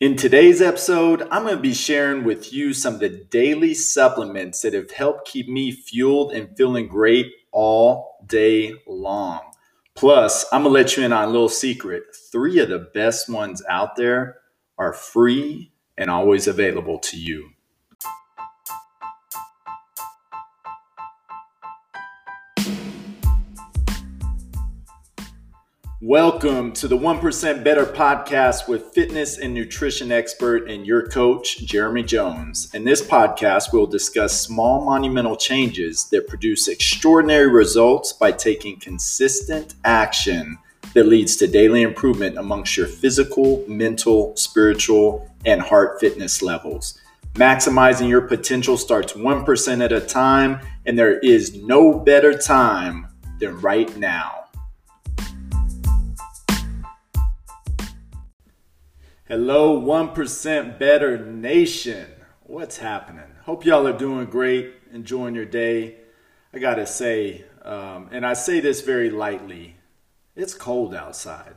In today's episode, I'm going to be sharing with you some of the daily supplements that have helped keep me fueled and feeling great all day long. Plus, I'm going to let you in on a little secret. Three of the best ones out there are free and always available to you. Welcome to the 1% Better podcast with fitness and nutrition expert and your coach, Jeremy Jones. In this podcast, we'll discuss small monumental changes that produce extraordinary results by taking consistent action that leads to daily improvement amongst your physical, mental, spiritual, and heart fitness levels. Maximizing your potential starts 1% at a time, and there is no better time than right now. Hello, 1% Better Nation. What's happening? Hope y'all are doing great, enjoying your day. I gotta say, um, and I say this very lightly, it's cold outside.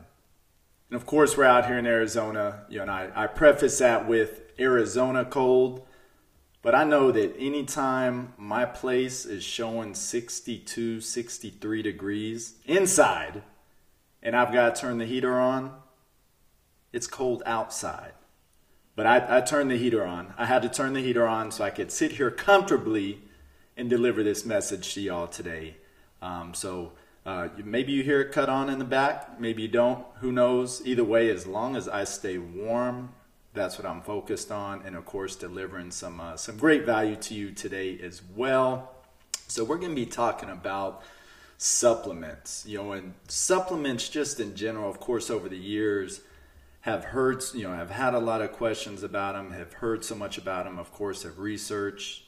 And of course, we're out here in Arizona, you know, and I, I preface that with Arizona cold, but I know that anytime my place is showing 62, 63 degrees inside, and I've got to turn the heater on, it's cold outside. But I, I turned the heater on. I had to turn the heater on so I could sit here comfortably and deliver this message to y'all today. Um, so uh, maybe you hear it cut on in the back, maybe you don't. Who knows? Either way, as long as I stay warm, that's what I'm focused on, and of course, delivering some uh, some great value to you today as well. So we're going to be talking about supplements, you know, and supplements just in general. Of course, over the years, have heard, you know, have had a lot of questions about them, have heard so much about them, of course, have researched,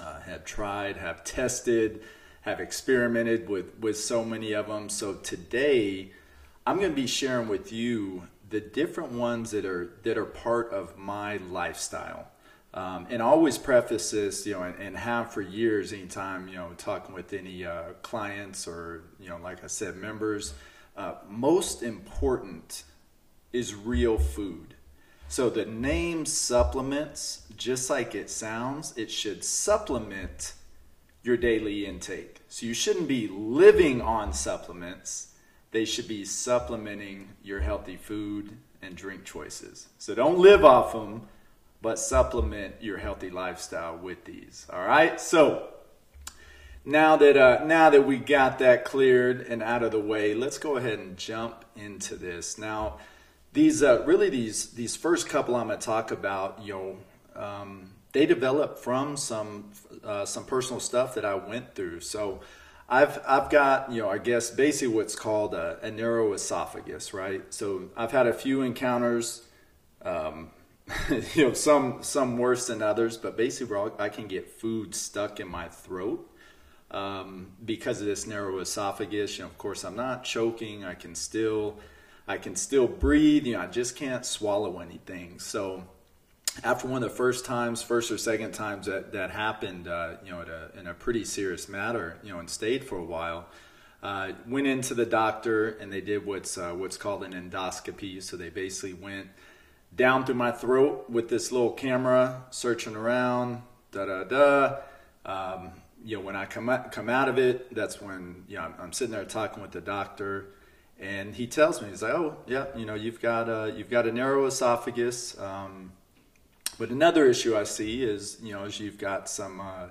uh, have tried, have tested, have experimented with, with so many of them. So today, I'm going to be sharing with you the different ones that are that are part of my lifestyle. Um, and I always preface this, you know, and, and, have for years, anytime, you know, talking with any uh, clients or, you know, like I said, members, uh, most important is real food. So the name supplements, just like it sounds, it should supplement your daily intake. So you shouldn't be living on supplements. They should be supplementing your healthy food and drink choices. So don't live off them, but supplement your healthy lifestyle with these. All right? So now that uh, now that we got that cleared and out of the way, let's go ahead and jump into this. Now, these uh, really these these first couple I'm going to talk about, you know, um, they developed from some uh, some personal stuff that I went through. So I've I've got you know I guess basically what's called a, a narrow esophagus, right? So I've had a few encounters. Um, you know, some some worse than others, but basically, I can get food stuck in my throat um, because of this narrow esophagus. You know, of course, I'm not choking. I can still I can still breathe. You know, I just can't swallow anything. So after one of the first times, first or second times that that happened, uh, you know, a, in a pretty serious matter, you know, and stayed for a while. Uh, went into the doctor and they did what's uh, what's called an endoscopy. So they basically went down through my throat with this little camera, searching around, da da da. Um, you know, when I come out, come out of it, that's when you know I'm, I'm sitting there talking with the doctor and he tells me he's like, "Oh, yeah, you know, you've got a you've got a narrow esophagus." Um, but another issue I see is, you know, is you've got some uh,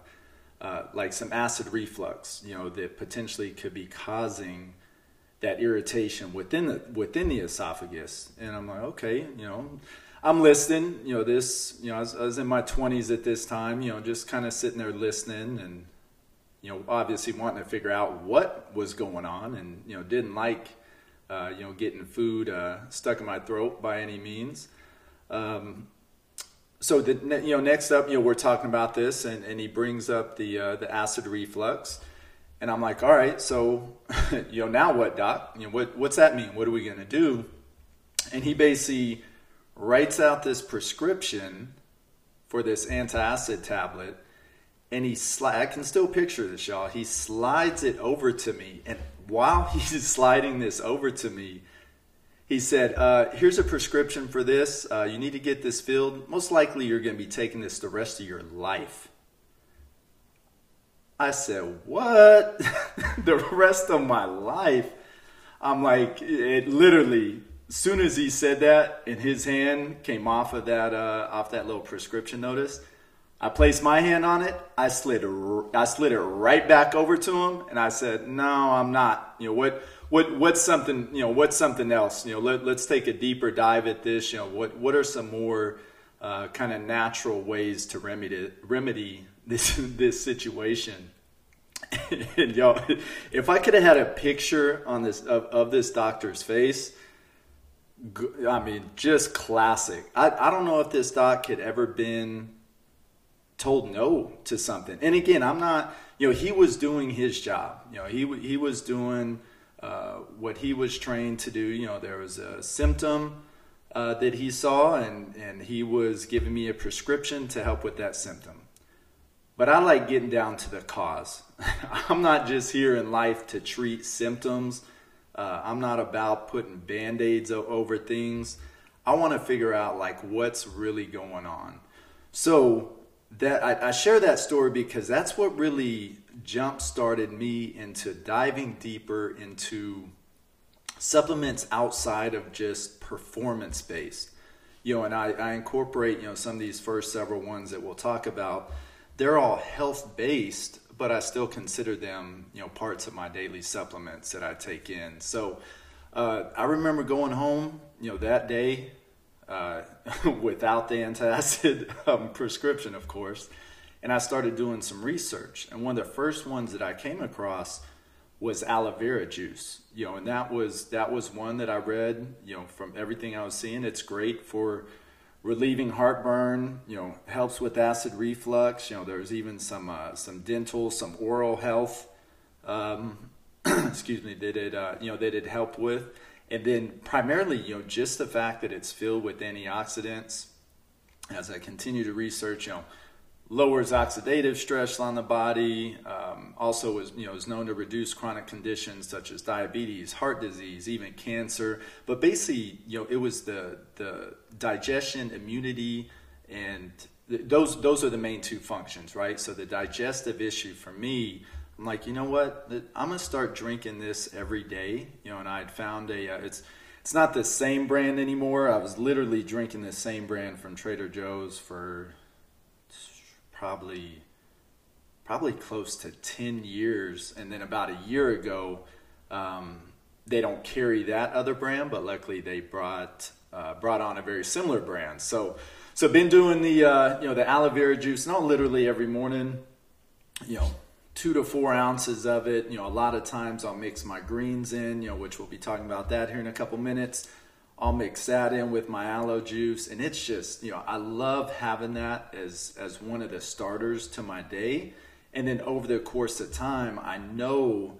uh, like some acid reflux, you know, that potentially could be causing that irritation within the within the esophagus. And I'm like, okay, you know, I'm listening. You know, this, you know, I was, I was in my 20s at this time. You know, just kind of sitting there listening and you know, obviously wanting to figure out what was going on, and you know, didn't like uh, you know, getting food uh, stuck in my throat by any means. Um, so the, you know, next up, you know, we're talking about this, and, and he brings up the uh, the acid reflux, and I'm like, all right, so you know, now what, doc? You know, what what's that mean? What are we gonna do? And he basically writes out this prescription for this antacid tablet, and he sli- I can still picture this, y'all. He slides it over to me, and while he's sliding this over to me, he said, uh, "Here's a prescription for this. Uh, you need to get this filled. Most likely, you're going to be taking this the rest of your life." I said, "What? the rest of my life?" I'm like, it literally. As soon as he said that, and his hand came off of that uh, off that little prescription notice, I placed my hand on it. I slid I slid it right back over to him, and I said, "No, I'm not. You know what? What what's something? You know what's something else? You know, let, let's take a deeper dive at this. You know, what what are some more uh, kind of natural ways to remedy remedy this this situation?" and y'all, if I could have had a picture on this of, of this doctor's face, I mean, just classic. I, I don't know if this doc had ever been told no to something. And again, I'm not, you know, he was doing his job. You know, he he was doing uh, what he was trained to do. You know, there was a symptom uh, that he saw, and and he was giving me a prescription to help with that symptom. But I like getting down to the cause. I'm not just here in life to treat symptoms. Uh, I'm not about putting band aids over things. I want to figure out like what's really going on. So that I, I share that story because that's what really jump started me into diving deeper into supplements outside of just performance based. You know, and I, I incorporate, you know, some of these first several ones that we'll talk about. They're all health based, but I still consider them, you know, parts of my daily supplements that I take in. So uh, I remember going home, you know, that day uh, without the antacid um, prescription, of course. And I started doing some research. And one of the first ones that I came across was aloe vera juice. You know, and that was that was one that I read. You know, from everything I was seeing, it's great for relieving heartburn. You know, helps with acid reflux. You know, there's even some uh, some dental, some oral health. Um, excuse me, that it uh, you know that it helped with and then primarily, you know, just the fact that it's filled with antioxidants. As I continue to research, you know, lowers oxidative stress on the body. Um, also, is you know is known to reduce chronic conditions such as diabetes, heart disease, even cancer. But basically, you know, it was the the digestion, immunity, and th- those those are the main two functions, right? So the digestive issue for me I'm like, you know what? I'm gonna start drinking this every day. You know, and I had found a. Uh, it's it's not the same brand anymore. I was literally drinking the same brand from Trader Joe's for probably probably close to 10 years and then about a year ago um, they don't carry that other brand but luckily they brought uh, brought on a very similar brand so so been doing the uh, you know the aloe vera juice not literally every morning you know two to four ounces of it. You know, a lot of times I'll mix my greens in, you know, which we'll be talking about that here in a couple minutes. I'll mix that in with my aloe juice, and it's just, you know, I love having that as as one of the starters to my day. And then over the course of time, I know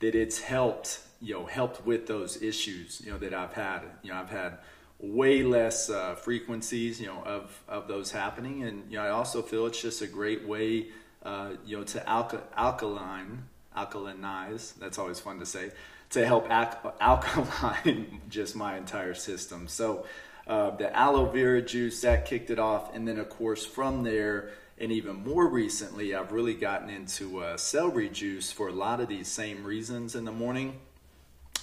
that it's helped, you know, helped with those issues, you know, that I've had. You know, I've had way less uh, frequencies, you know, of of those happening, and you know, I also feel it's just a great way uh, you know, to alka- alkaline, alkalinize. That's always fun to say. To help al- alkaline just my entire system. So uh, the aloe vera juice that kicked it off, and then of course from there, and even more recently, I've really gotten into uh, celery juice for a lot of these same reasons in the morning.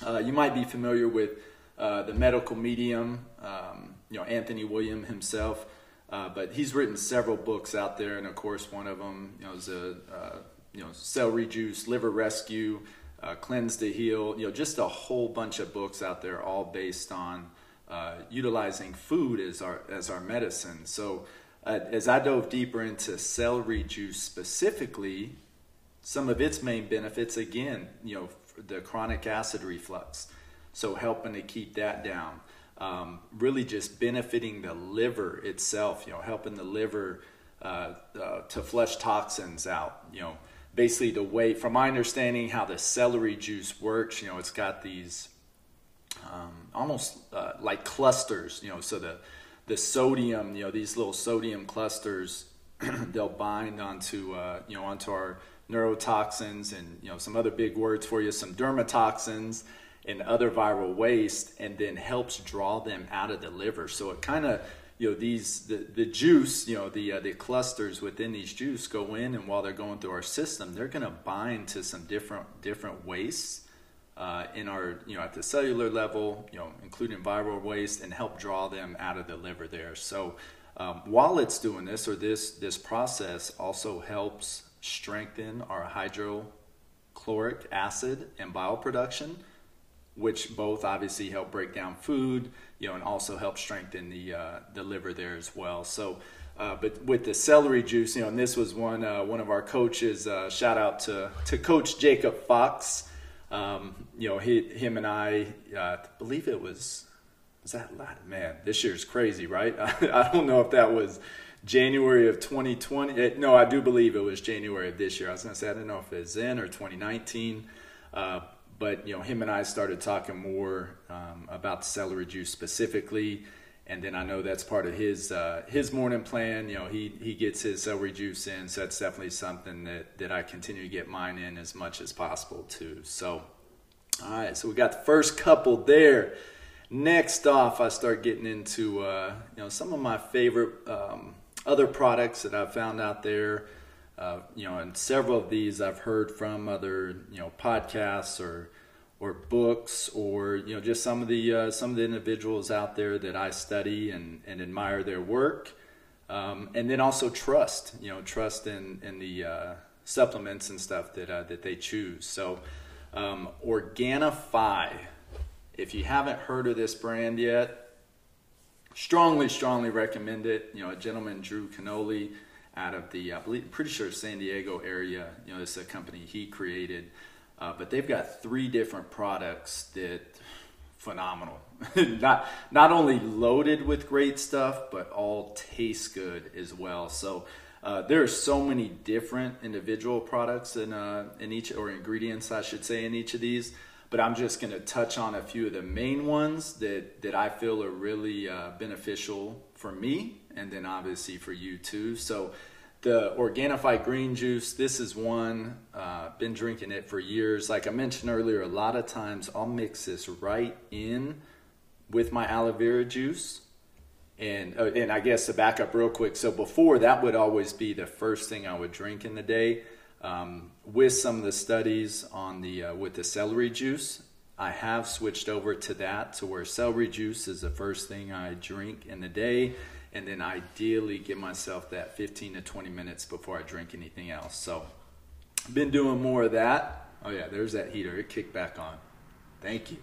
Uh, you might be familiar with uh, the medical medium, um, you know, Anthony William himself. Uh, but he's written several books out there, and of course, one of them you know, is a uh, you know celery juice, liver rescue, uh, cleanse to heal. You know, just a whole bunch of books out there, all based on uh, utilizing food as our as our medicine. So, uh, as I dove deeper into celery juice specifically, some of its main benefits, again, you know, the chronic acid reflux, so helping to keep that down um, really just benefiting the liver itself, you know, helping the liver uh, uh, to flush toxins out, you know, basically the way, from my understanding, how the celery juice works, you know, it's got these um, almost uh, like clusters, you know, so the, the sodium, you know, these little sodium clusters, they'll bind onto, uh, you know, onto our neurotoxins and, you know, some other big words for you, some dermatoxins, and other viral waste and then helps draw them out of the liver. So it kind of you know these the, the juice you know the uh, the clusters within these juice go in and while they're going through our system they're going to bind to some different different wastes uh, in our you know at the cellular level you know including viral waste and help draw them out of the liver there so um, while it's doing this or this this process also helps strengthen our hydrochloric acid and bile production which both obviously help break down food, you know, and also help strengthen the uh, the liver there as well. So, uh, but with the celery juice, you know, and this was one uh, one of our coaches. Uh, shout out to to Coach Jacob Fox. Um, you know, he, him and I, uh, I believe it was was that man. This year's crazy, right? I, don't know if that was. January of 2020. Eh, no, I do believe it was January of this year. I was going to say, I don't know if it's in or 2019. Uh, but you know, him and I started talking more um, about celery juice specifically, and then I know that's part of his uh, his morning plan. You know, he he gets his celery juice in, so that's definitely something that that I continue to get mine in as much as possible too. So, all right, so we got the first couple there. Next off, I start getting into uh, you know some of my favorite um, other products that I've found out there. Uh, you know, and several of these I've heard from other you know podcasts or or books or you know just some of the uh, some of the individuals out there that I study and, and admire their work, um, and then also trust you know trust in in the uh, supplements and stuff that uh, that they choose. So um, Organifi, if you haven't heard of this brand yet, strongly strongly recommend it. You know, a gentleman Drew Canole out of the, I believe, pretty sure San Diego area. You know, it's a company he created, uh, but they've got three different products that phenomenal. not not only loaded with great stuff, but all taste good as well. So. Uh, there are so many different individual products in uh, in each or ingredients, I should say, in each of these. But I'm just going to touch on a few of the main ones that that I feel are really uh, beneficial for me, and then obviously for you too. So the Organifi green juice, this is one, uh, been drinking it for years. Like I mentioned earlier, a lot of times I'll mix this right in with my aloe vera juice. And, uh, and I guess to back up real quick, so before that would always be the first thing I would drink in the day. Um, with some of the studies on the uh, with the celery juice, I have switched over to that to where celery juice is the first thing I drink in the day and then ideally give myself that 15 to 20 minutes before I drink anything else. So been doing more of that. Oh yeah, there's that heater. It kicked back on. Thank you.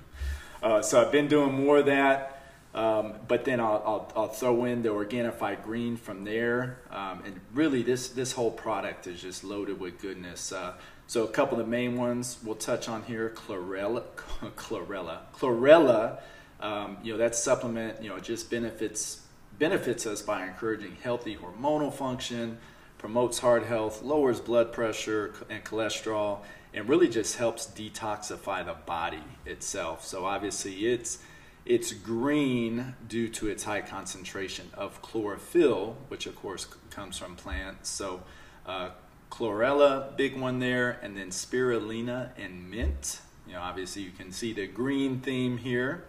Uh, so I've been doing more of that. Um, but then I'll, I'll, I'll, throw in the Organifi Green from there. Um, and really, this, this whole product is just loaded with goodness. Uh, so a couple of the main ones we'll touch on here: chlorella, chlorella, chlorella. Um, you know that supplement. You know, just benefits benefits us by encouraging healthy hormonal function, promotes heart health, lowers blood pressure and cholesterol, and really just helps detoxify the body itself. So obviously it's it's green due to its high concentration of chlorophyll, which of course comes from plants. So uh, chlorella, big one there, and then spirulina and mint. You know, obviously you can see the green theme here.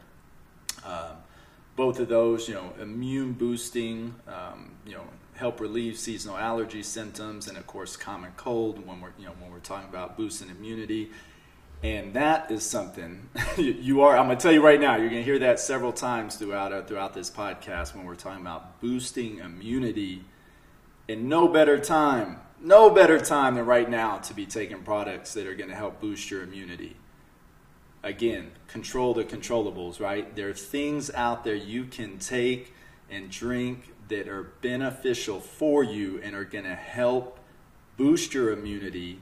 Um, both of those, you know, immune boosting, um, you know, help relieve seasonal allergy symptoms, and of course, common cold when we're, you know, when we're talking about boosting immunity. And that is something you are. I'm going to tell you right now. You're going to hear that several times throughout uh, throughout this podcast when we're talking about boosting immunity. And no better time, no better time than right now to be taking products that are going to help boost your immunity again, control the controllables, right? There are things out there you can take and drink that are beneficial for you and are going to help boost your immunity,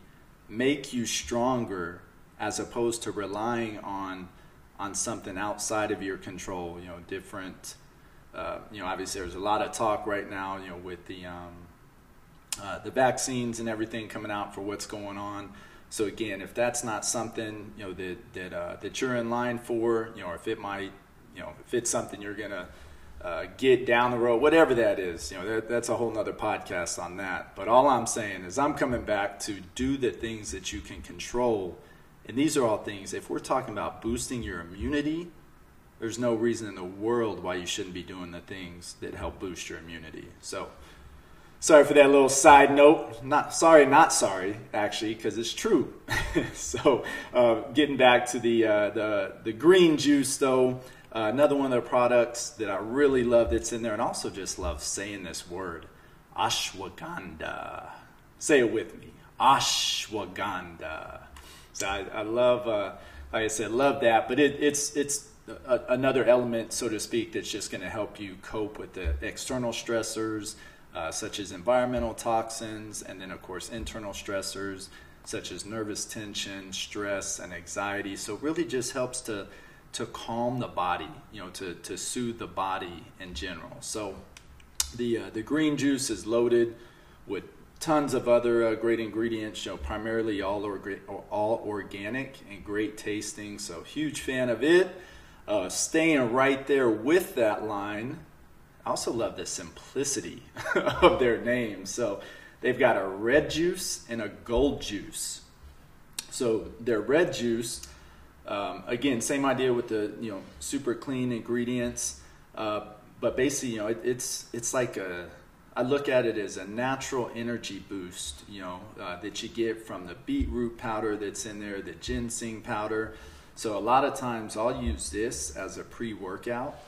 make you stronger, as opposed to relying on on something outside of your control. You know, different. Uh, you know, obviously, there's a lot of talk right now. You know, with the um, uh, the vaccines and everything coming out for what's going on. So again, if that's not something you know that that uh, that you're in line for, you know, or if it might, you know, if it's something you're gonna uh, get down the road, whatever that is, you know, that, that's a whole nother podcast on that. But all I'm saying is, I'm coming back to do the things that you can control And these are all things, if we're talking about boosting your immunity, there's no reason in the world why you shouldn't be doing the things that help boost your immunity. So, sorry for that little side note. Not sorry, not sorry, actually, because it's true. so, uh, getting back to the uh, the the green juice, though, uh, another one of the products that I really love that's in there, and also just love saying this word, ashwagandha. Say it with me, ashwagandha. So I, I love, uh, like I said, love that. But it, it's it's a, another element, so to speak, that's just going to help you cope with the external stressors, uh, such as environmental toxins, and then of course internal stressors such as nervous tension, stress, and anxiety. So really just helps to to calm the body, you know, to, to soothe the body in general. So the uh, the green juice is loaded with tons of other uh, great ingredients, you know, primarily all, orga- all organic and great tasting. So, huge fan of it. Uh, staying right there with that line. I also love the simplicity of their name. So, they've got a red juice and a gold juice. So, their red juice, um, again, same idea with the you know super clean ingredients, uh, but basically, you know, it, it's it's like a I look at it as a natural energy boost, you know, uh, that you get from the beetroot powder that's in there, the ginseng powder. So a lot of times I'll use this as a pre-workout,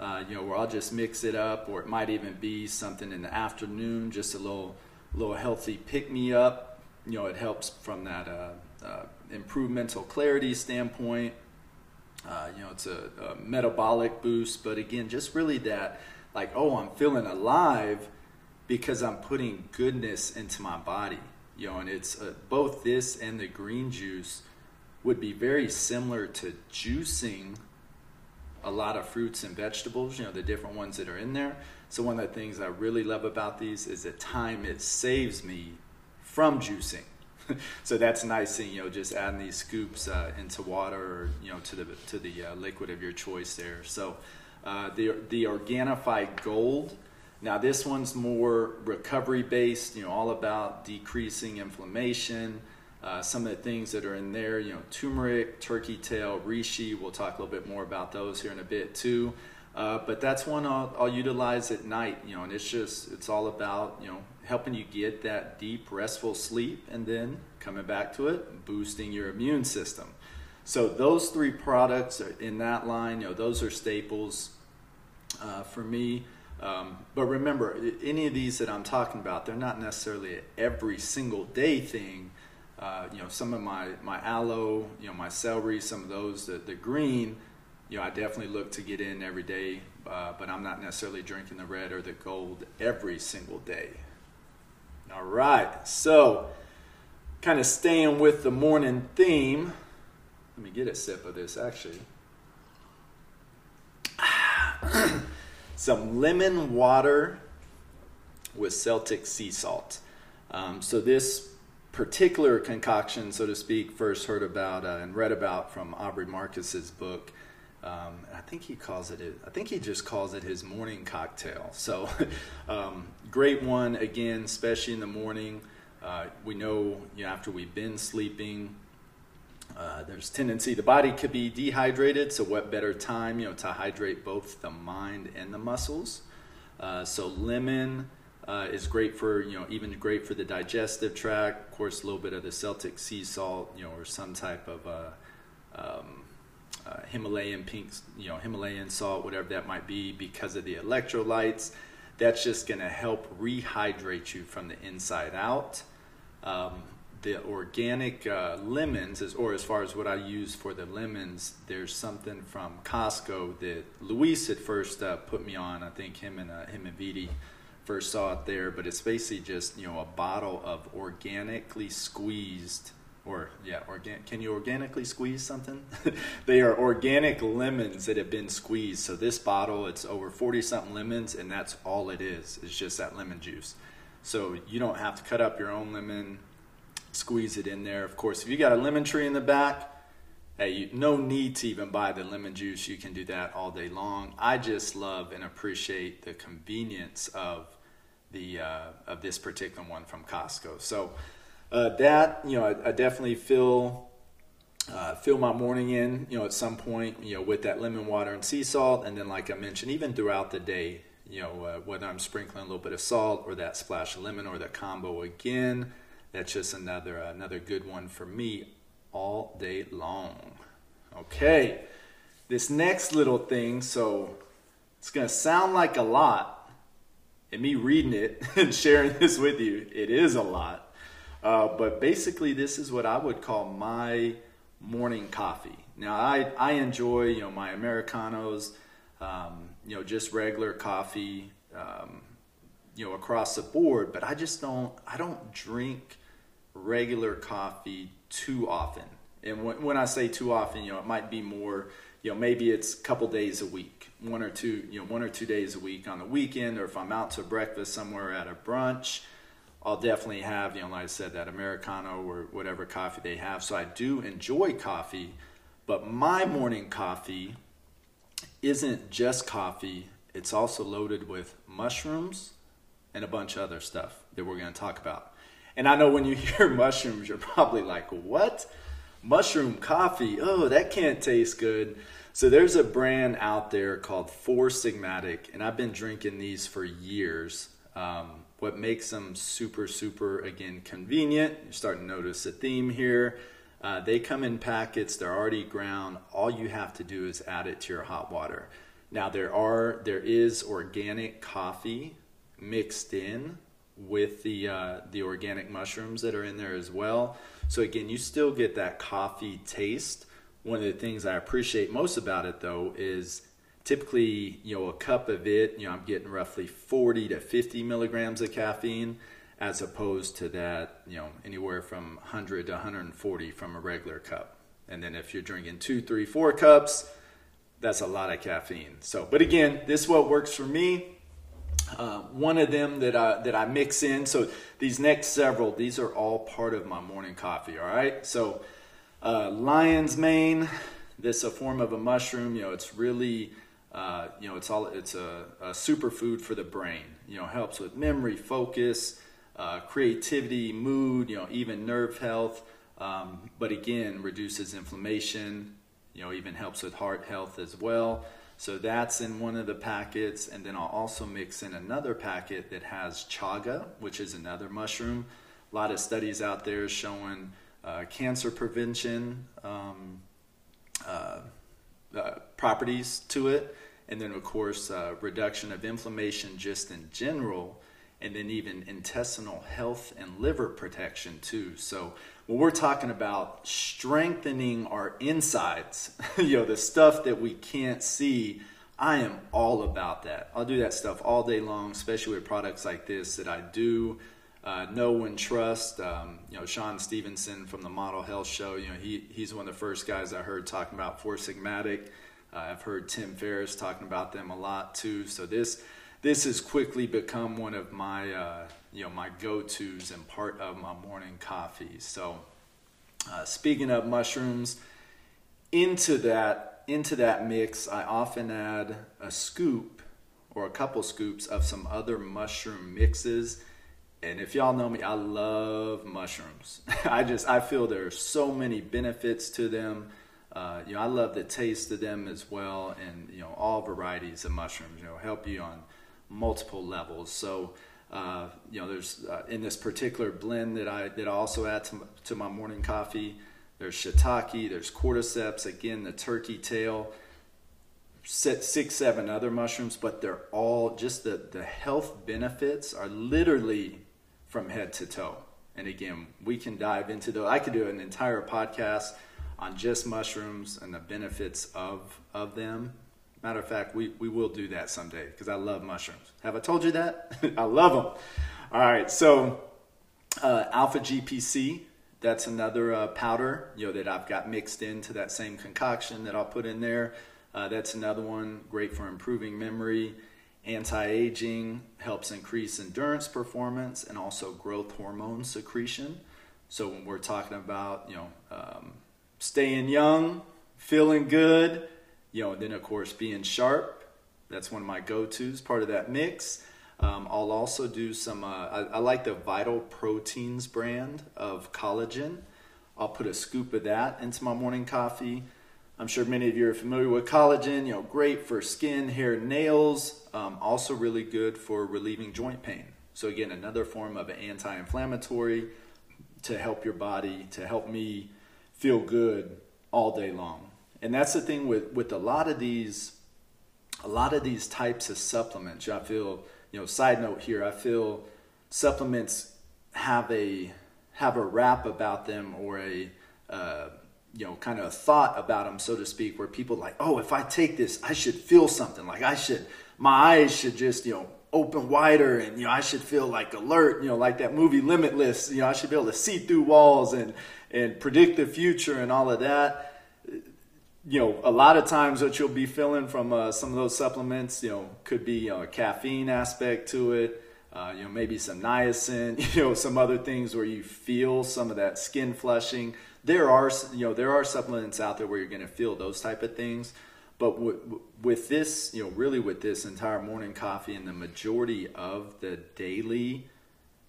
uh, you know, where I'll just mix it up, or it might even be something in the afternoon, just a little, little healthy pick-me-up. You know, it helps from that uh, uh improved mental clarity standpoint. Uh, you know, it's a, a metabolic boost, but again, just really that, like, oh, I'm feeling alive because I'm putting goodness into my body. You know, and it's uh, both this and the green juice would be very similar to juicing a lot of fruits and vegetables, you know, the different ones that are in there. So one of the things I really love about these is the time it saves me from juicing. so that's nice thing, you know, just adding these scoops uh, into water or, you know, to the, to the uh, liquid of your choice there. So uh, the, the Organifi Gold, now this one's more recovery based, you know, all about decreasing inflammation. Uh, some of the things that are in there, you know, turmeric, turkey tail, reishi. We'll talk a little bit more about those here in a bit too. Uh, but that's one I'll, I'll, utilize at night, you know, and it's just it's all about you know helping you get that deep restful sleep, and then coming back to it, boosting your immune system. So those three products are in that line, you know, those are staples uh, for me. Um, but remember, any of these that I'm talking about, they're not necessarily every single day thing. Uh, you know, some of my, my aloe, you know, my celery, some of those, the, the green, you know, I definitely look to get in every day, uh, but I'm not necessarily drinking the red or the gold every single day. All right, so kind of staying with the morning theme. Let me get a sip of this actually. some lemon water with Celtic sea salt. Um, so this particular concoction, so to speak, first heard about uh, and read about from Aubrey Marcus's book. Um, I think he calls it. I think he just calls it his morning cocktail. So, um, great one again, especially in the morning. Uh, we know, you know after we've been sleeping, uh, there's tendency the body could be dehydrated, so what better time, you know, to hydrate both the mind and the muscles. Uh, so lemon uh, is great for, you know, even great for the digestive tract. Of course, a little bit of the Celtic sea salt, you know, or some type of uh, um, uh, Himalayan pink, you know, Himalayan salt, whatever that might be, because of the electrolytes. That's just going to help rehydrate you from the inside out. Um, the organic uh, lemons, is, or as far as what I use for the lemons, there's something from Costco that Luis had first uh, put me on. I think him and uh, him and Viti first saw it there, but it's basically just you know a bottle of organically squeezed, or yeah, organ. Can you organically squeeze something? they are organic lemons that have been squeezed. So this bottle, it's over forty something lemons, and that's all it is. It's just that lemon juice. So you don't have to cut up your own lemon squeeze it in there. Of course, if you got a lemon tree in the back, hey, you, no need to even buy the lemon juice. You can do that all day long. I just love and appreciate the convenience of the uh, of this particular one from Costco. So uh, that you know, I, I, definitely feel uh, fill my morning in, you know, at some point, you know, with that lemon water and sea salt, and then, like I mentioned, even throughout the day, you know, uh, whether I'm sprinkling a little bit of salt or that splash of lemon or the combo again, that's just another another good one for me all day long. Okay, this next little thing, so it's gonna sound like a lot, and me reading it and sharing this with you, it is a lot. Uh, but basically, this is what I would call my morning coffee. Now, I, I enjoy, you know, my Americanos, um, you know, just regular coffee, um, you know, across the board, but I just don't, I don't drink regular coffee too often. And when, when I say too often, you know, it might be more, you know, maybe it's a couple days a week, one or two, you know, one or two days a week on the weekend, or if I'm out to breakfast somewhere at a brunch, I'll definitely have, you know, like I said, that Americano or whatever coffee they have. So I do enjoy coffee, but my morning coffee isn't just coffee, it's also loaded with mushrooms and a bunch of other stuff that we're going to talk about. And I know when you hear mushrooms, you're probably like, what? Mushroom coffee? Oh, that can't taste good. So there's a brand out there called Four Sigmatic, and I've been drinking these for years. Um, what makes them super, super, again, convenient, you're starting to notice a theme here. Uh, they come in packets, they're already ground. All you have to do is add it to your hot water. Now there are there is organic coffee mixed in with the uh, the organic mushrooms that are in there as well. So again, you still get that coffee taste. One of the things I appreciate most about it though is typically you know a cup of it you know i'm getting roughly 40 to 50 milligrams of caffeine as opposed to that you know anywhere from 100 to 140 from a regular cup and then if you're drinking two three four cups that's a lot of caffeine so but again this is what works for me uh, one of them that I, that I mix in so these next several these are all part of my morning coffee all right so uh, lion's mane this a form of a mushroom you know it's really uh, you know, it's all it's a, a superfood for the brain. You know, helps with memory, focus, uh, creativity, mood. You know, even nerve health. Um, but again, reduces inflammation. You know, even helps with heart health as well. So that's in one of the packets, and then I'll also mix in another packet that has chaga, which is another mushroom. A lot of studies out there showing uh, cancer prevention. Um, uh, uh, properties to it. And then, of course, uh, reduction of inflammation just in general, and then even intestinal health and liver protection too. So, we're talking about strengthening our insides, you know, the stuff that we can't see, I am all about that. I'll do that stuff all day long, especially with products like this that I do uh, know and trust. Um, you know, Shawn Stevenson from the Model Health Show. You know, he he's one of the first guys I heard talking about Four Sigmatic. Uh, I've heard Tim Ferriss talking about them a lot too. So this this has quickly become one of my uh, you know my go tos and part of my morning coffee. So uh, speaking of mushrooms, into that into that mix, I often add a scoop or a couple scoops of some other mushroom mixes and if y'all know me, I love mushrooms. I just I feel there are so many benefits to them. Uh, you know, I love the taste of them as well, and you know, all varieties of mushrooms. You know, help you on multiple levels. So, uh, you know, there's uh, in this particular blend that I that I also add to, to my morning coffee. There's shiitake, there's cordyceps, again the turkey tail, six, seven other mushrooms, but they're all just the the health benefits are literally from head to toe. And again, we can dive into those. I could do an entire podcast on just mushrooms and the benefits of of them. Matter of fact, we, we will do that someday because I love mushrooms. Have I told you that? I love them. All right, so uh, alpha GPC, that's another uh, powder you know that I've got mixed into that same concoction that I'll put in there. Uh, that's another one great for improving memory Anti-aging helps increase endurance performance and also growth hormone secretion. So when we're talking about, you know, um, staying young, feeling good, you know, then of course being sharp, that's one of my go-tos, part of that mix. Um, I'll also do some, uh, I, I, like the Vital Proteins brand of collagen. I'll put a scoop of that into my morning coffee. I'm sure many of you are familiar with collagen. You know, great for skin, hair, nails. Um, also really good for relieving joint pain. So again, another form of an anti-inflammatory to help your body, to help me feel good all day long. And that's the thing with with a lot of these a lot of these types of supplements. I feel, you know, side note here, I feel supplements have a have a rap about them or a uh, you know kind of thought about them, so to speak, where people like, oh, if I take this, I should feel something. Like I should, my eyes should just you know open wider and you know I should feel like alert, you know, like that movie Limitless, you know, I should be able to see through walls and and predict the future and all of that. You know, a lot of times what you'll be feeling from uh, some of those supplements, you know, could be a caffeine aspect to it. Uh, you know, maybe some niacin, you know, some other things where you feel some of that skin flushing. There are, you know, there are supplements out there where you're going to feel those type of things. But w- with this, you know, really with this entire morning coffee and the majority of the daily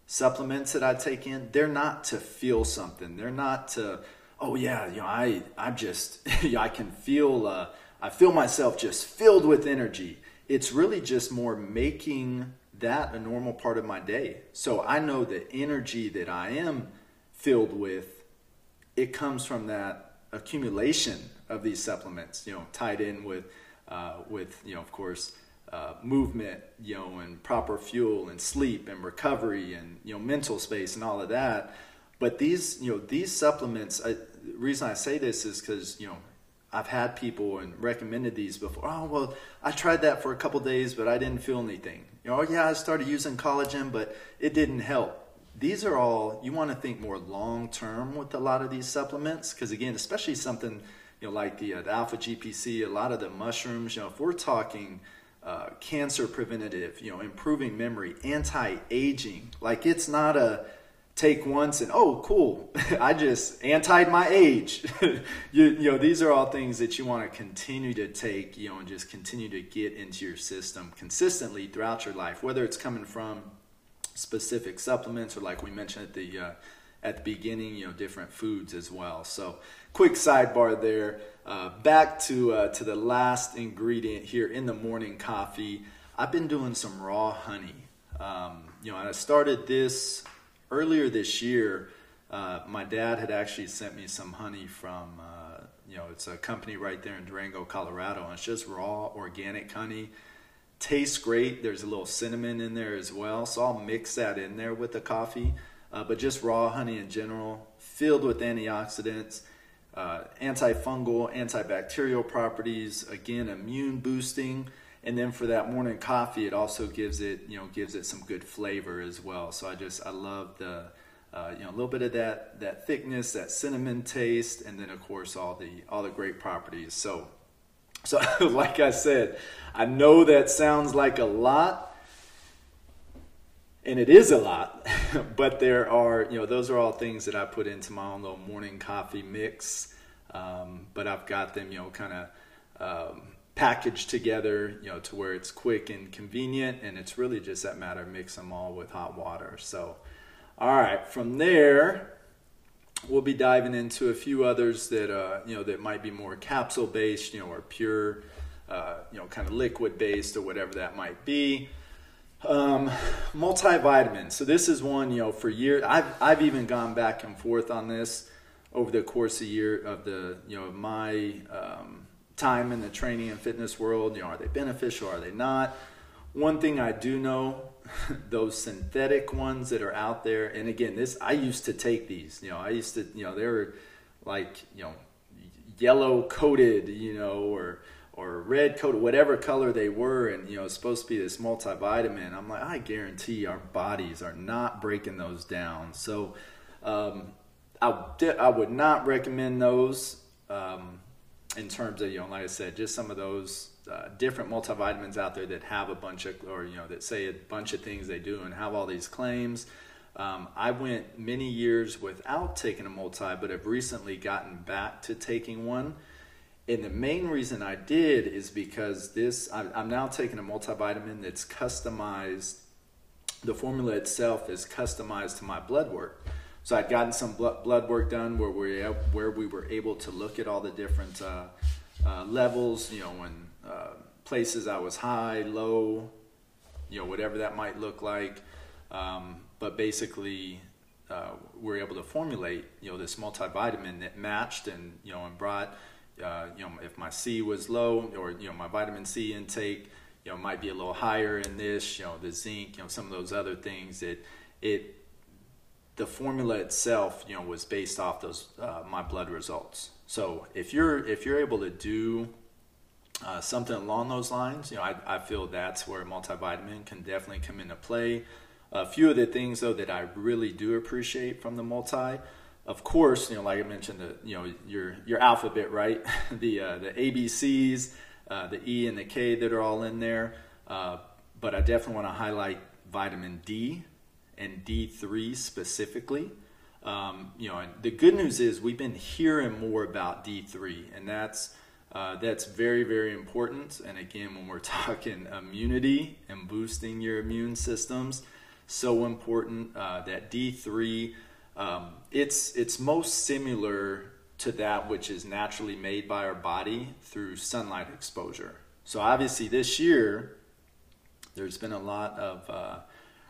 supplements that I take in, they're not to feel something. They're not to, oh yeah, you know, I I'm just I can feel uh, I feel myself just filled with energy. It's really just more making that a normal part of my day. So I know the energy that I am filled with, it comes from that accumulation of these supplements, you know, tied in with, uh, with you know, of course, uh, movement, you know, and proper fuel and sleep and recovery and you know mental space and all of that. But these, you know, these supplements. Reason I say this is because you know I've had people and recommended these before. Oh well, I tried that for a couple days, but I didn't feel anything. You know, oh yeah, I started using collagen, but it didn't help. These are all you want to think more long term with a lot of these supplements because again, especially something you know, like the, uh, the alpha GPC, a lot of the mushrooms, you know, if we're talking uh, cancer preventative, you know, improving memory, anti-aging, like it's not a take once and oh cool i just anti my age you, you know these are all things that you want to continue to take you know and just continue to get into your system consistently throughout your life whether it's coming from specific supplements or like we mentioned at the uh, at the beginning you know different foods as well so quick sidebar there. Uh, back to uh, to the last ingredient here in the morning coffee. I've been doing some raw honey. Um, you know, I started this earlier this year. Uh, my dad had actually sent me some honey from uh, you know it's a company right there in Durango, Colorado, and it's just raw organic honey. Tastes great. There's a little cinnamon in there as well, so I'll mix that in there with the coffee. Uh, but just raw honey in general, filled with antioxidants uh, antifungal, antibacterial properties, again, immune boosting. And then for that morning coffee, it also gives it, you know, gives it some good flavor as well. So I just, I love the, uh, you know, a little bit of that, that thickness, that cinnamon taste, and then of course all the, all the great properties. So, so like I said, I know that sounds like a lot, and it is a lot, but there are, you know, those are all things that I put into my own little morning coffee mix. Um, but I've got them, you know, kind of um, packaged together, you know, to where it's quick and convenient, and it's really just that matter mix them all with hot water. So, all right, from there, we'll be diving into a few others that, uh, you know, that might be more capsule based, you know, or pure, uh, you know, kind of liquid based or whatever that might be. Um, multivitamin. So this is one, you know, for years. I've I've even gone back and forth on this over the course of year of the you know my um, time in the training and fitness world. You know, are they beneficial? Are they not? One thing I do know, those synthetic ones that are out there, and again, this I used to take these. You know, I used to, you know, they were like you know yellow coated, you know, or or red coated, whatever color they were, and you know, it's supposed to be this multivitamin. I'm like, I guarantee our bodies are not breaking those down. So, um, I, I would not recommend those um, in terms of, you know, like I said, just some of those uh, different multivitamins out there that have a bunch of, or, you know, that say a bunch of things they do and have all these claims. Um, I went many years without taking a multi, but have recently gotten back to taking one. And the main reason I did is because this, I'm now taking a multivitamin that's customized, the formula itself is customized to my blood work. So I'd gotten some blood work done where we where we were able to look at all the different uh, uh, levels, you know, when uh, places I was high, low, you know, whatever that might look like. Um, but basically, uh, we are able to formulate, you know, this multivitamin that matched and you know and brought, uh, you know, if my C was low or you know my vitamin C intake, you know, might be a little higher in this, you know, the zinc, you know, some of those other things. It it the formula itself, you know, was based off those uh, my blood results. So if you're if you're able to do uh, something along those lines, you know, I, I feel that's where multivitamin can definitely come into play. A few of the things though that I really do appreciate from the multi, of course, you know, like I mentioned, the you know your your alphabet, right? the uh, the ABCs, uh, the E and the K that are all in there. Uh, but I definitely want to highlight vitamin D and D3 specifically. Um, you know, the good news is we've been hearing more about D3, and that's uh, that's very very important. And again, when we're talking immunity and boosting your immune systems, so important uh, that D3. Um, it's it's most similar to that which is naturally made by our body through sunlight exposure. So obviously this year, there's been a lot of uh,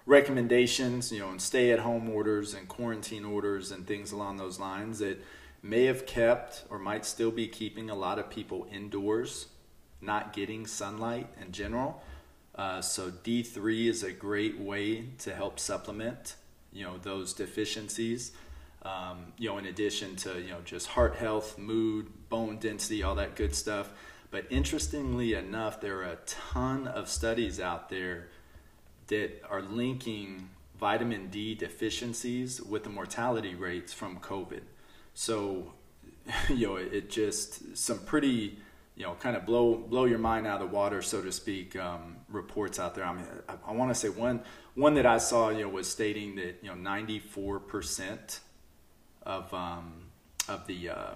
recommendations, you know, and stay at home orders and quarantine orders and things along those lines that may have kept or might still be keeping a lot of people indoors, not getting sunlight in general. Uh, so D3 is a great way to help supplement, you know, those deficiencies. Um, you know, in addition to you know just heart health, mood, bone density, all that good stuff. But interestingly enough, there are a ton of studies out there that are linking vitamin D deficiencies with the mortality rates from COVID. So, you know, it just some pretty, you know, kind of blow blow your mind out of the water, so to speak. Um, reports out there. I mean, I, I want to say one one that I saw, you know, was stating that you know ninety four percent of um, of the uh,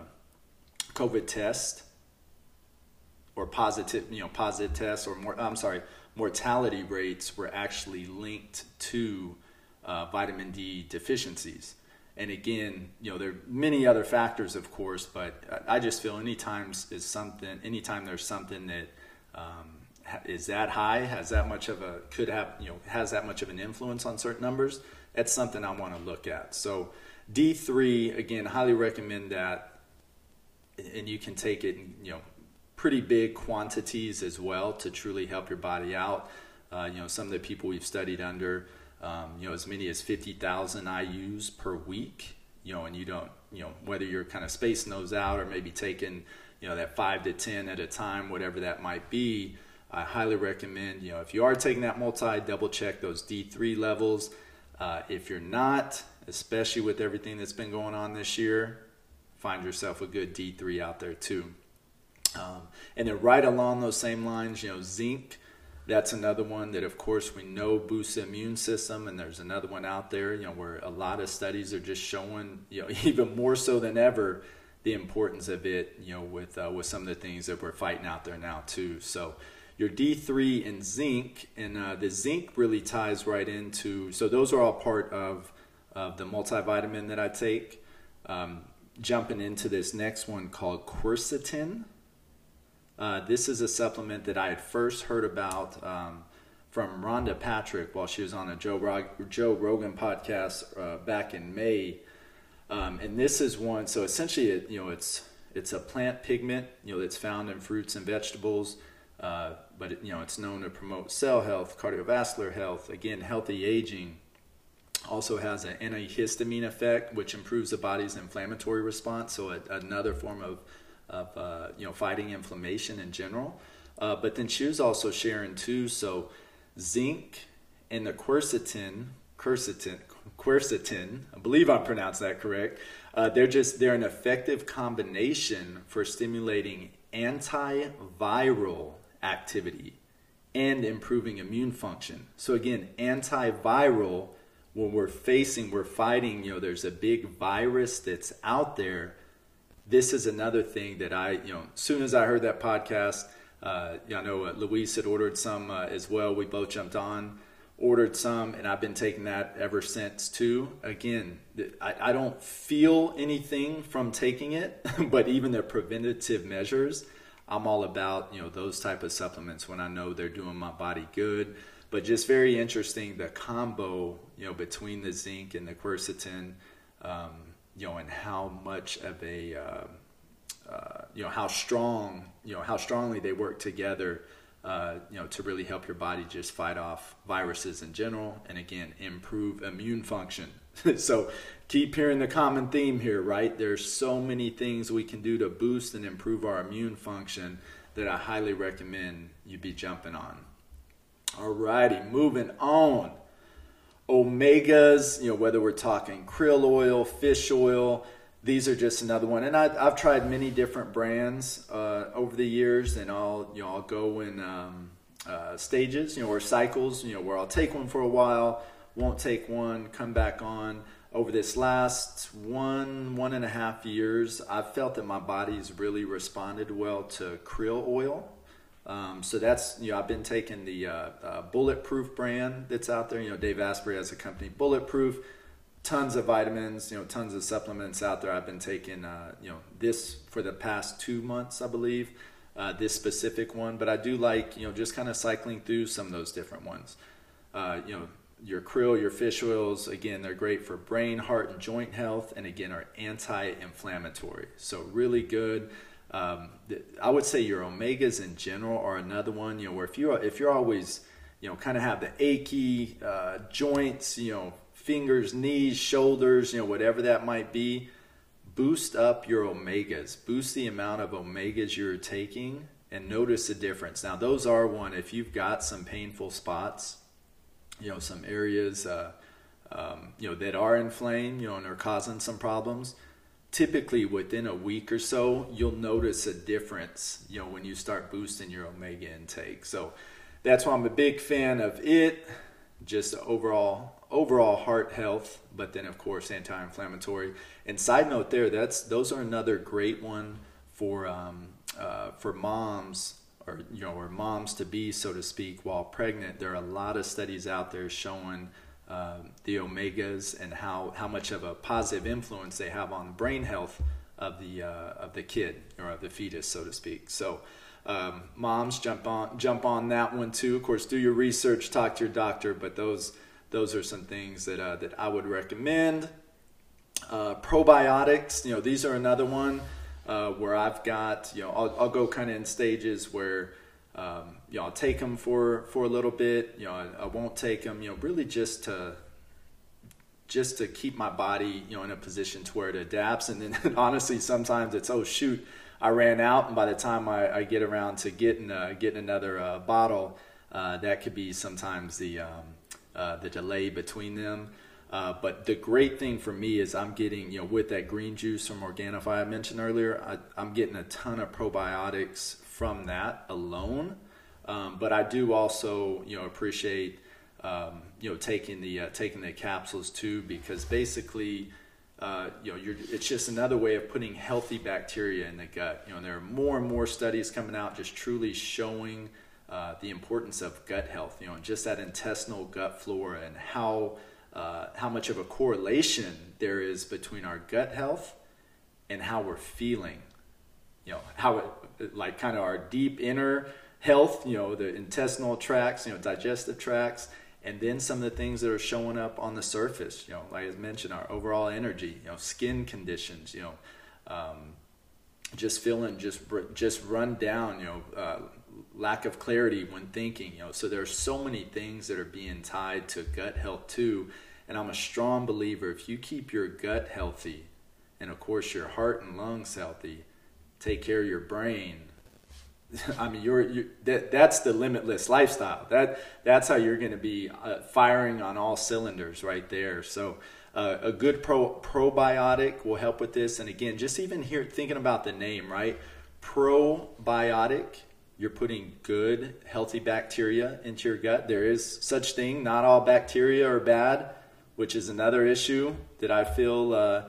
COVID test or positive, you know, positive tests or more. I'm sorry, mortality rates were actually linked to uh, vitamin D deficiencies. And again, you know, there are many other factors, of course, but I just feel anytime is something, anytime there's something that um, is that high, has that much of a, could have, you know, has that much of an influence on certain numbers, that's something I want to look at. So D3, again, highly recommend that. And you can take it, you know, pretty big quantities as well to truly help your body out. Uh, you know, some of the people we've studied under, um, you know, as many as 50,000 IUs per week, you know, and you don't, you know, whether you're kind of spacing those out or maybe taking, you know, that five to 10 at a time, whatever that might be, I highly recommend, you know, if you are taking that multi, double check those D3 levels. Uh, if you're not, especially with everything that's been going on this year, find yourself a good D3 out there too. Um, and then right along those same lines, you know, zinc, that's another one that of course we know boosts the immune system and there's another one out there, you know, where a lot of studies are just showing, you know, even more so than ever, the importance of it, you know, with uh, with some of the things that we're fighting out there now too. So your D3 and zinc, and uh, the zinc really ties right into. So those are all part of of the multivitamin that I take. Um, jumping into this next one called quercetin. Uh, this is a supplement that I had first heard about um, from Rhonda Patrick while she was on a Joe, Rog- Joe Rogan podcast uh, back in May. Um, and this is one, so essentially, it, you know, it's it's a plant pigment, you know, that's found in fruits and vegetables. Uh, but it, you know, it's known to promote cell health, cardiovascular health, again, healthy aging. Also has an antihistamine effect, which improves the body's inflammatory response. So a, another form of of uh, you know fighting inflammation in general. Uh, but then she was also sharing too. So zinc and the quercetin, quercetin, quercetin. I believe I'm pronouncing that correct. Uh, they're just they're an effective combination for stimulating antiviral activity and improving immune function. So again, antiviral when we're facing, we're fighting, you know, there's a big virus that's out there this is another thing that I, you know, as soon as I heard that podcast, uh, you know, uh, Luis had ordered some uh, as well. We both jumped on ordered some, and I've been taking that ever since too. Again, I, I don't feel anything from taking it, but even the preventative measures, I'm all about you know those type of supplements when I know they're doing my body good. But just very interesting the combo you know between the zinc and the quercetin, um, you know, and how much of a uh, uh, you know how strong you know how strongly they work together uh, you know, to really help your body just fight off viruses in general, and again, improve immune function. so, keep hearing the common theme here, right? There's so many things we can do to boost and improve our immune function that I highly recommend you be jumping on. Alrighty, moving on. Omegas, you know, whether we're talking krill oil, fish oil, these are just another one. And I, have tried many different brands uh, over the years, and I'll you know I'll go in um, uh, stages, you know, or cycles, you know, where I'll take one for a while, won't take one, come back on. Over this last one one and a half years, I've felt that my body's really responded well to krill oil. Um, so that's you know I've been taking the uh, uh bulletproof brand that's out there. You know Dave Asprey has a company, Bulletproof tons of vitamins, you know, tons of supplements out there. I've been taking, uh, you know, this for the past two months, I believe, uh, this specific one. But I do like, you know, just kind of cycling through some of those different ones. Uh, you know, your krill, your fish oils, again, they're great for brain, heart, and joint health, and again, are anti-inflammatory. So really good. Um, I would say your omegas in general are another one. You know, where if you're if you're always you know kind of have the achy uh, joints, you know fingers, knees, shoulders, you know, whatever that might be, boost up your omegas. Boost the amount of omegas you're taking and notice the difference. Now, those are one, if you've got some painful spots, you know, some areas, uh, um, you know, that are inflamed, you know, and are causing some problems, typically within a week or so, you'll notice a difference, you know, when you start boosting your omega intake. So that's why I'm a big fan of it, just overall overall heart health, but then of course anti-inflammatory. And side note there, that's those are another great one for um, uh, for moms or you know or moms to be so to speak while pregnant. There are a lot of studies out there showing uh, the omegas and how how much of a positive influence they have on the brain health of the uh, of the kid or of the fetus, so to speak. So. Um, moms jump on jump on that one too. Of course, do your research, talk to your doctor, but those those are some things that uh, that I would recommend. Uh, probiotics, you know, these are another one uh, where I've got, you know, I'll, I'll go kind of in stages where, um, you know, I'll take them for for a little bit. You know, I, I won't take them. You know, really just to just to keep my body, you know, in a position to where it adapts. And then honestly, sometimes it's oh shoot, I ran out, and by the time I, I get around to getting uh, getting another uh, bottle, uh, that could be sometimes the um, uh, the delay between them. Uh, but the great thing for me is I'm getting, you know, with that green juice from Organifi I mentioned earlier, I, am getting a ton of probiotics from that alone. Um, but I do also, you know, appreciate, um, you know, taking the uh, taking the capsules too, because basically, uh, you know, it's just another way of putting healthy bacteria in the gut. You know, there are more and more studies coming out just truly showing uh, the importance of gut health, you know, just that intestinal gut flora and how uh, how much of a correlation there is between our gut health and how we're feeling. You know, how it, like kind of our deep inner health, you know, the intestinal tracts, you know, digestive tracts, and then some of the things that are showing up on the surface, you know, like I mentioned, our overall energy, you know, skin conditions, you know, um, just feeling just just run down, you know, uh, lack of clarity when thinking you know. So there's so many things that are being tied to gut health too and i'm a strong believer if you keep your gut healthy and of course your heart and lungs healthy take care of your brain i mean you're, you're that, that's the limitless lifestyle that that's how you're going to be uh, firing on all cylinders right there so uh, a good pro, probiotic will help with this and again just even here thinking about the name right probiotic you're putting good, healthy bacteria into your gut. There is such thing. Not all bacteria are bad, which is another issue that I feel uh,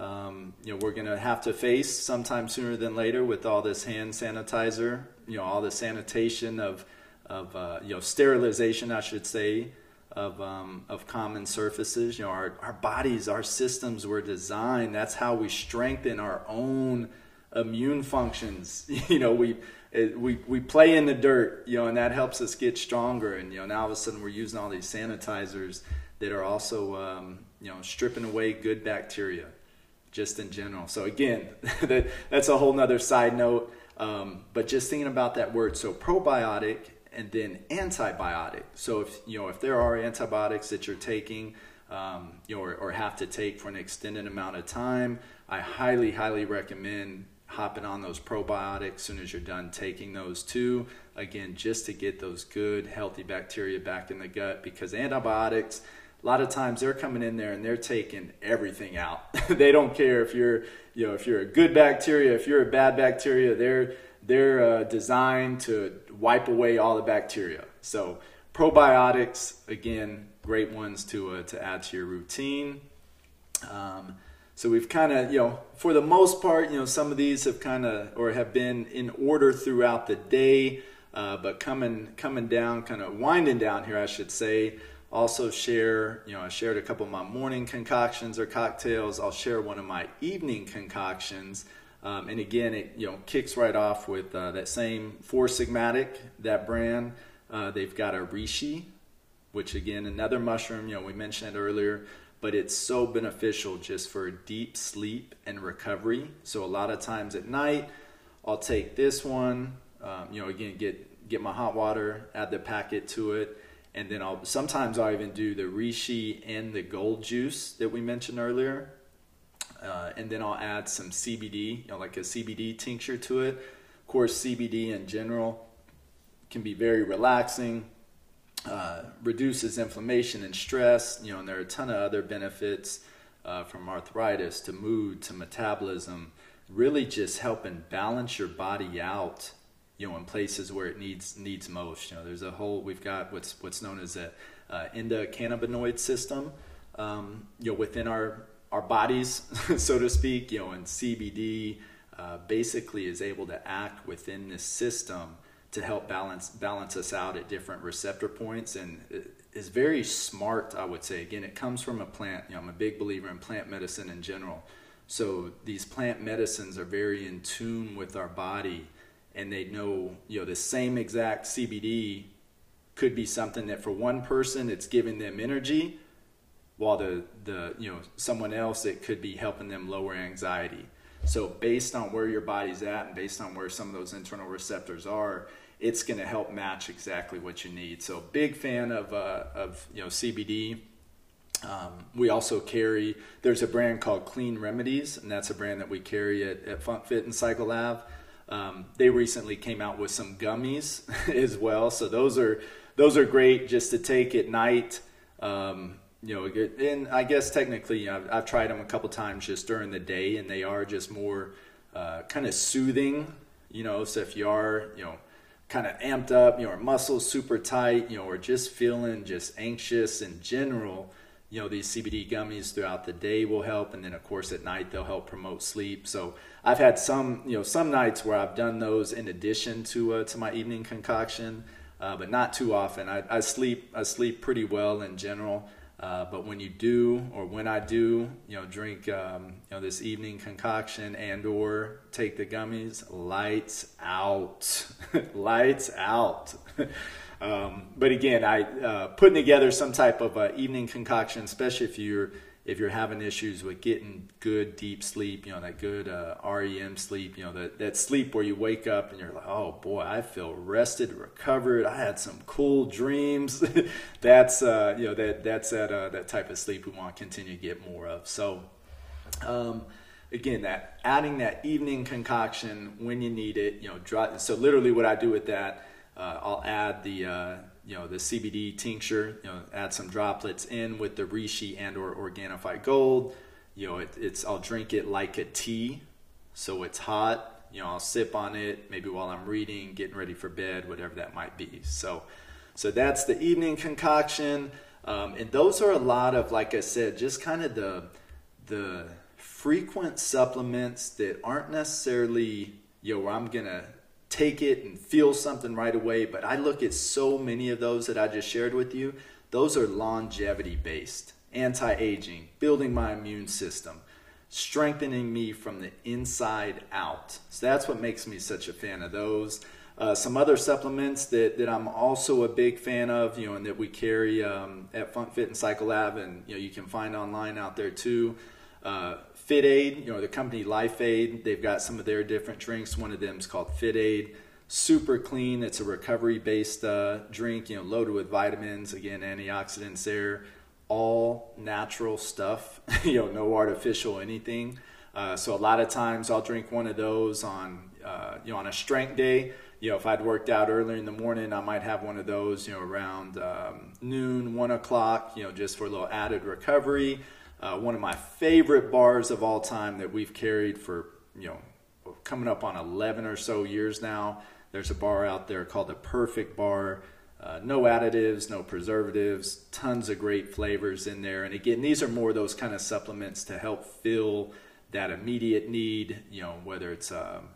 um, you know we're going to have to face sometime sooner than later with all this hand sanitizer. You know, all the sanitation of of uh, you know sterilization, I should say, of, um, of common surfaces. You know, our, our bodies, our systems were designed. That's how we strengthen our own immune functions. You know, we we we play in the dirt. You know, and that helps us get stronger. And you know, now all of a sudden we're using all these sanitizers that are also um, you know stripping away good bacteria, just in general. So again, that that's a whole nother side note. Um, but just thinking about that word, so probiotic and then antibiotic. So if you know if there are antibiotics that you're taking, um, you know, or, or, have to take for an extended amount of time, I highly, highly recommend hopping on those probiotics as soon as you're done taking those too. Again, just to get those good, healthy bacteria back in the gut because antibiotics. A lot of times they're coming in there and they're taking everything out. they don't care if you're, you know, if you're a good bacteria, if you're a bad bacteria. They're they're uh, designed to wipe away all the bacteria. So probiotics, again, great ones to uh, to add to your routine. Um, so we've kind of, you know, for the most part, you know, some of these have kind of or have been in order throughout the day, uh, but coming coming down, kind of winding down here, I should say. Also share, you know, I shared a couple of my morning concoctions or cocktails. I'll share one of my evening concoctions. Um, and again, it you know kicks right off with uh, that same Four Sigmatic, that brand. Uh, they've got a reishi, which again another mushroom. You know we mentioned it earlier, but it's so beneficial just for deep sleep and recovery. So a lot of times at night, I'll take this one. Um, you know again get get my hot water, add the packet to it, and then I'll sometimes I'll even do the reishi and the gold juice that we mentioned earlier uh, and then I'll add some CBD, you know, like a CBD tincture to it. Of course, CBD in general can be very relaxing, uh, reduces inflammation and stress. You know, and there are a ton of other benefits uh, from arthritis to mood to metabolism. Really, just helping balance your body out. You know, in places where it needs needs most. You know, there's a whole. We've got what's what's known as a uh, endocannabinoid system. Um, you know, within our our bodies, so to speak, you know, and CBD uh, basically is able to act within this system to help balance balance us out at different receptor points, and is very smart. I would say again, it comes from a plant. You know, I'm a big believer in plant medicine in general. So these plant medicines are very in tune with our body, and they know you know the same exact CBD could be something that for one person it's giving them energy while the, the you know someone else it could be helping them lower anxiety. So based on where your body's at and based on where some of those internal receptors are it's going to help match exactly what you need. So big fan of, uh, of you know cbd um, we also carry there's a brand called clean remedies and that's a brand that we carry at, at funk fit and cycle um, they recently came out with some gummies as well so those are those are great just to take at night um, you know, and I guess technically, I've, I've tried them a couple times just during the day, and they are just more uh, kind of soothing. You know, so if you are, you know, kind of amped up, you know, muscles super tight, you know, or just feeling just anxious in general, you know, these CBD gummies throughout the day will help, and then of course at night they'll help promote sleep. So I've had some, you know, some nights where I've done those in addition to uh, to my evening concoction, uh, but not too often. I, I sleep I sleep pretty well in general. Uh, but when you do, or when I do, you know, drink um, you know this evening concoction and or take the gummies, lights out, lights out. um, but again, I uh, putting together some type of uh, evening concoction, especially if you're if you're having issues with getting good deep sleep, you know, that good uh, REM sleep, you know, that, that sleep where you wake up and you're like, oh boy, I feel rested, recovered. I had some cool dreams. that's, uh, you know, that, that's that, uh, that type of sleep we want to continue to get more of. So, um, again, that adding that evening concoction when you need it, you know, dry, so literally what I do with that, uh, I'll add the, uh, you know the CBD tincture. You know, add some droplets in with the reishi and or Organifi Gold. You know, it, it's I'll drink it like a tea, so it's hot. You know, I'll sip on it maybe while I'm reading, getting ready for bed, whatever that might be. So, so that's the evening concoction, um, and those are a lot of, like I said, just kind of the the frequent supplements that aren't necessarily you know where I'm gonna take it and feel something right away. But I look at so many of those that I just shared with you. those are longevity based, anti aging, building my immune system, strengthening me from the inside out. So that's what makes me such a fan of those. Uh, some other supplements that, that I'm also a big fan of, you know, and that we carry um, at Funk Fit and Cycle Lab, and you know, you can find online out there too. Uh, Fit Aid, you know, the company Life Aid, they've got some of their different drinks. One of them is called Fit Aid. Super clean. It's a recovery-based uh, drink, you know, loaded with vitamins. Again, antioxidants there. All natural stuff. you know, no artificial anything. Uh, so a lot of times I'll drink one of those on, uh, you know, on a strength day you know, if I'd worked out earlier in the morning, I might have one of those, you know, around um, noon, one o'clock, you know, just for a little added recovery. Uh, one of my favorite bars of all time that we've carried for, you know, coming up on 11 or so years now. There's a bar out there called the Perfect Bar. Uh, no additives, no preservatives, tons of great flavors in there. And again, these are more those kind of supplements to help fill that immediate need, you know, whether it's um,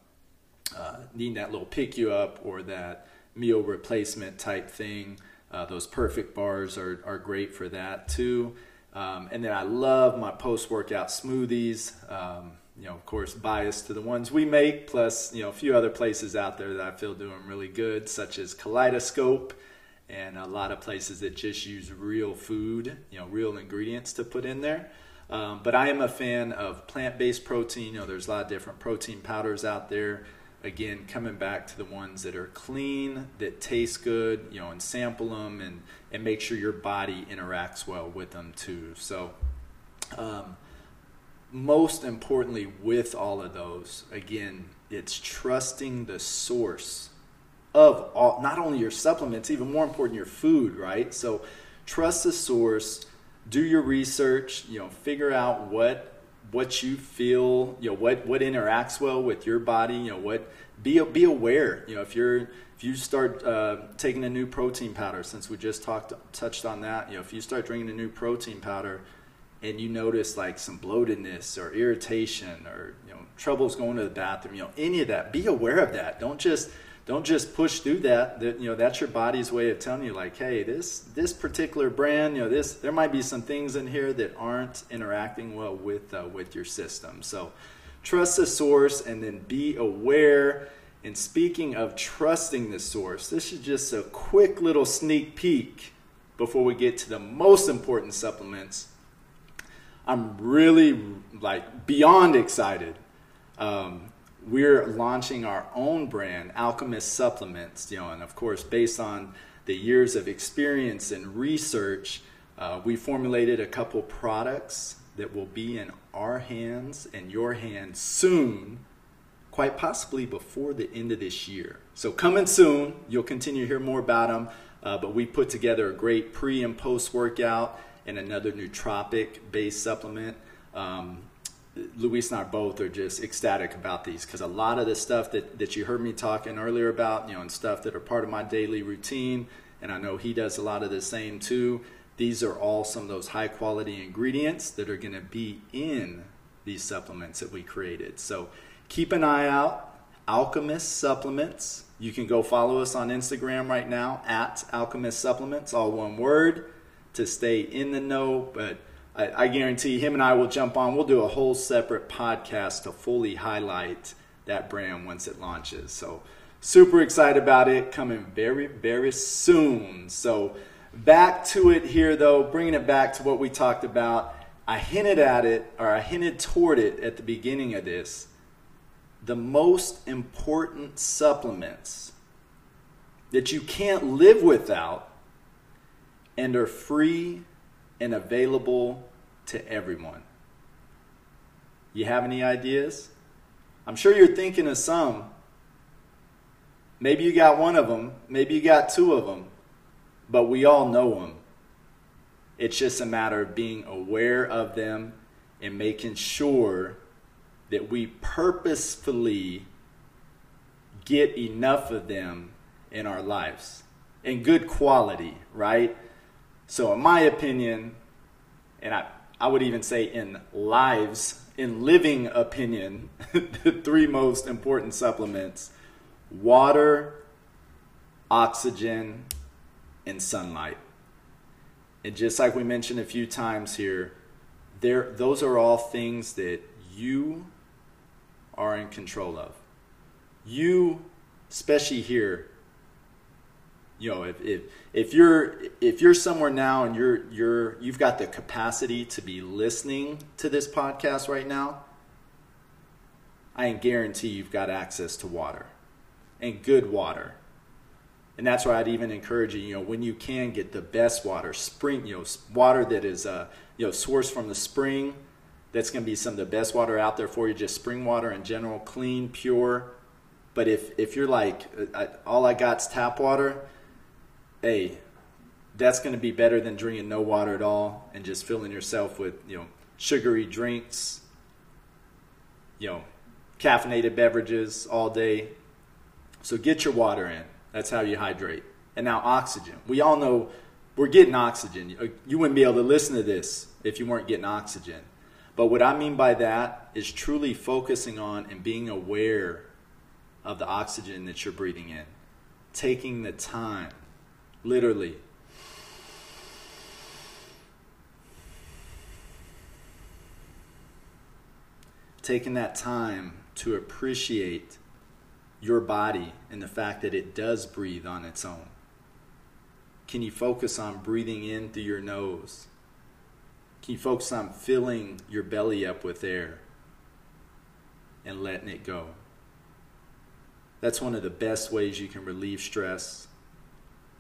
uh, needing that little pick you up or that meal replacement type thing. Uh, those perfect bars are, are great for that too. Um, and then I love my post workout smoothies. Um, you know, of course, biased to the ones we make, plus, you know, a few other places out there that I feel doing really good, such as Kaleidoscope and a lot of places that just use real food, you know, real ingredients to put in there. Um, but I am a fan of plant based protein. You know, there's a lot of different protein powders out there again coming back to the ones that are clean that taste good you know and sample them and and make sure your body interacts well with them too. So um, most importantly with all of those again it's trusting the source of all not only your supplements even more important your food right? So trust the source do your research you know figure out what what you feel, you know, what what interacts well with your body, you know, what be be aware, you know, if you're if you start uh, taking a new protein powder, since we just talked touched on that, you know, if you start drinking a new protein powder and you notice like some bloatedness or irritation or you know troubles going to the bathroom, you know, any of that, be aware of that. Don't just don't just push through that. That you know that's your body's way of telling you like, hey, this this particular brand, you know, this there might be some things in here that aren't interacting well with uh, with your system. So trust the source and then be aware. And speaking of trusting the source, this is just a quick little sneak peek before we get to the most important supplements. I'm really like beyond excited. Um, we're launching our own brand, Alchemist Supplements, you know, and of course, based on the years of experience and research, uh, we formulated a couple products that will be in our hands and your hands soon, quite possibly before the end of this year. So, coming soon, you'll continue to hear more about them, uh, but we put together a great pre and post workout and another nootropic based supplement. Um, Luis and I both are just ecstatic about these because a lot of the stuff that, that you heard me talking earlier about, you know, and stuff that are part of my daily routine, and I know he does a lot of the same too. These are all some of those high quality ingredients that are going to be in these supplements that we created. So keep an eye out. Alchemist Supplements. You can go follow us on Instagram right now at Alchemist Supplements, all one word, to stay in the know. But I, I guarantee him and I will jump on. We'll do a whole separate podcast to fully highlight that brand once it launches. So super excited about it coming very very soon. So back to it here though, bringing it back to what we talked about. I hinted at it or I hinted toward it at the beginning of this. The most important supplements that you can't live without and are free and available to everyone. You have any ideas? I'm sure you're thinking of some. Maybe you got one of them, maybe you got two of them, but we all know them. It's just a matter of being aware of them and making sure that we purposefully get enough of them in our lives in good quality, right? So, in my opinion, and I, I would even say in lives, in living opinion, the three most important supplements water, oxygen, and sunlight. And just like we mentioned a few times here, there those are all things that you are in control of. You, especially here, you know, if, if if you're if you're somewhere now and you're you're you've got the capacity to be listening to this podcast right now, I guarantee you've got access to water and good water. And that's why I'd even encourage you, you know, when you can get the best water, spring, you know, water that is, uh, you know, sourced from the spring. That's going to be some of the best water out there for you. Just spring water in general, clean, pure. But if if you're like, uh, all I got's tap water, hey, that's going to be better than drinking no water at all and just filling yourself with, you know, sugary drinks, you know, caffeinated beverages all day. So get your water in. That's how you hydrate. And now oxygen. We all know we're getting oxygen. You wouldn't be able to listen to this if you weren't getting oxygen. But what I mean by that is truly focusing on and being aware of the oxygen that you're breathing in. Taking the time, literally. Taking that time to appreciate your body and the fact that it does breathe on its own? Can you focus on breathing in through your nose? Can you focus on filling your belly up with air and letting it go? That's one of the best ways you can relieve stress,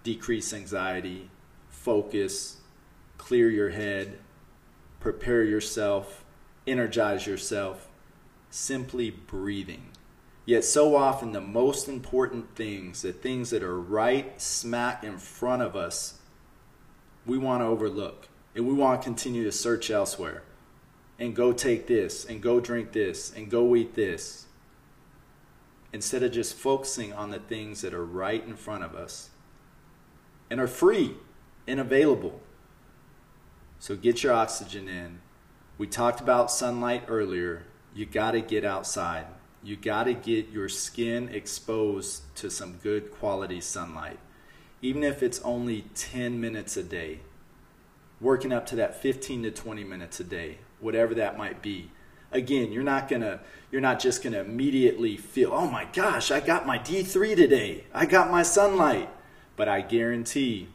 decrease anxiety, focus, clear your head, prepare yourself, energize yourself. Simply breathing. Yet, so often, the most important things, the things that are right smack in front of us, we want to overlook. And we want to continue to search elsewhere and go take this and go drink this and go eat this. Instead of just focusing on the things that are right in front of us and are free and available. So get your oxygen in. We talked about sunlight earlier. You got to get outside you got to get your skin exposed to some good quality sunlight. Even if it's only 10 minutes a day, working up to that 15 to 20 minutes a day, whatever that might be. Again, you're not going to you're not just going to immediately feel, "Oh my gosh, I got my D3 today. I got my sunlight." But I guarantee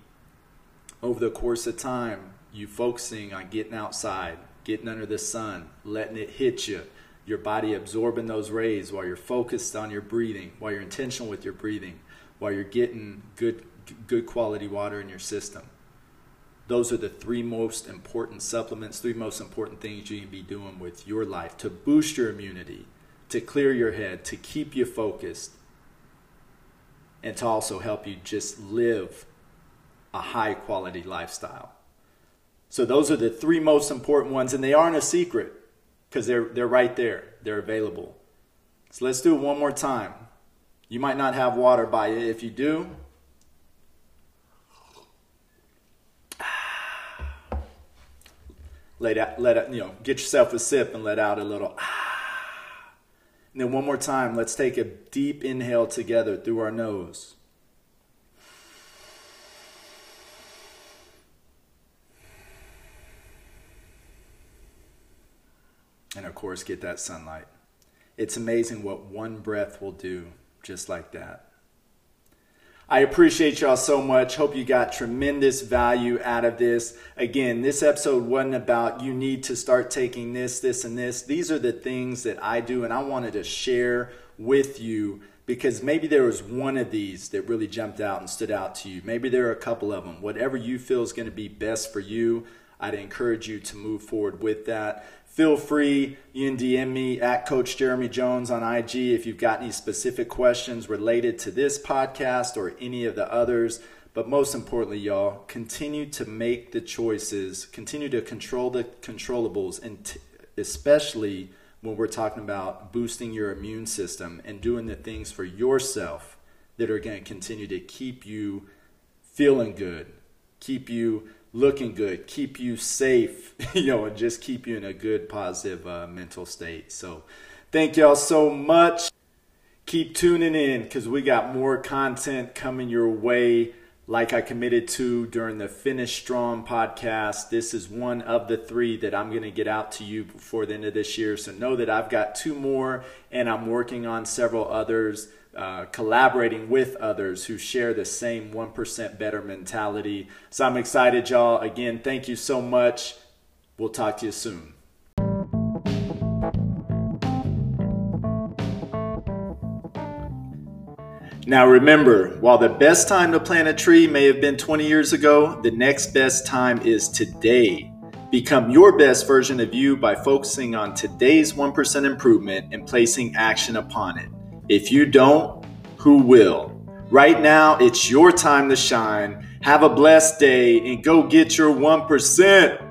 over the course of time, you focusing on getting outside, getting under the sun, letting it hit you, your body absorbing those rays while you're focused on your breathing, while you're intentional with your breathing, while you're getting good good quality water in your system. Those are the three most important supplements, three most important things you can be doing with your life to boost your immunity, to clear your head, to keep you focused, and to also help you just live a high quality lifestyle. So, those are the three most important ones, and they aren't a secret because they're, they're right there, they're available. So let's do it one more time. You might not have water by you. If you do, let out, let out, you know, get yourself a sip and let out a little. Ah. And then one more time, let's take a deep inhale together through our nose. And of course get that sunlight. It's amazing what one breath will do just like that. I appreciate y'all so much. Hope you got tremendous value out of this. Again, this episode wasn't about you need to start taking this, this, and this. These are the things that I do, and I wanted to share with you because maybe there was one of these that really jumped out and stood out to you. Maybe there are a couple of them. Whatever you feel is going to be best for you, I'd encourage you to move forward with that feel free. You can DM me at Coach Jeremy Jones on IG if you've got any specific questions related to this podcast or any of the others. But most importantly, y'all, continue to make the choices, continue to control the controllables, and t- especially when we're talking about boosting your immune system and doing the things for yourself that are going to continue to keep you feeling good, keep you looking good, keep you safe, you know, and just keep you in a good, positive uh, mental state. So, thank y'all so much. Keep tuning in because we got more content coming your way. like I committed to during the Finish Strong podcast. This is one of the three that I'm going to get out to you before the end of this year. So know that I've got two more and I'm working on several others, uh, collaborating with others who share the same 1% better mentality. So I'm excited, y'all. Again, thank you so much. We'll talk to you soon. Now remember, while the best time to plant a tree may have been 20 years ago, the next best time is today. Become your best version of you by focusing on today's 1% improvement and placing action upon it. If you don't, who will? Right now, it's your time to shine. Have a blessed day and go get your 1%.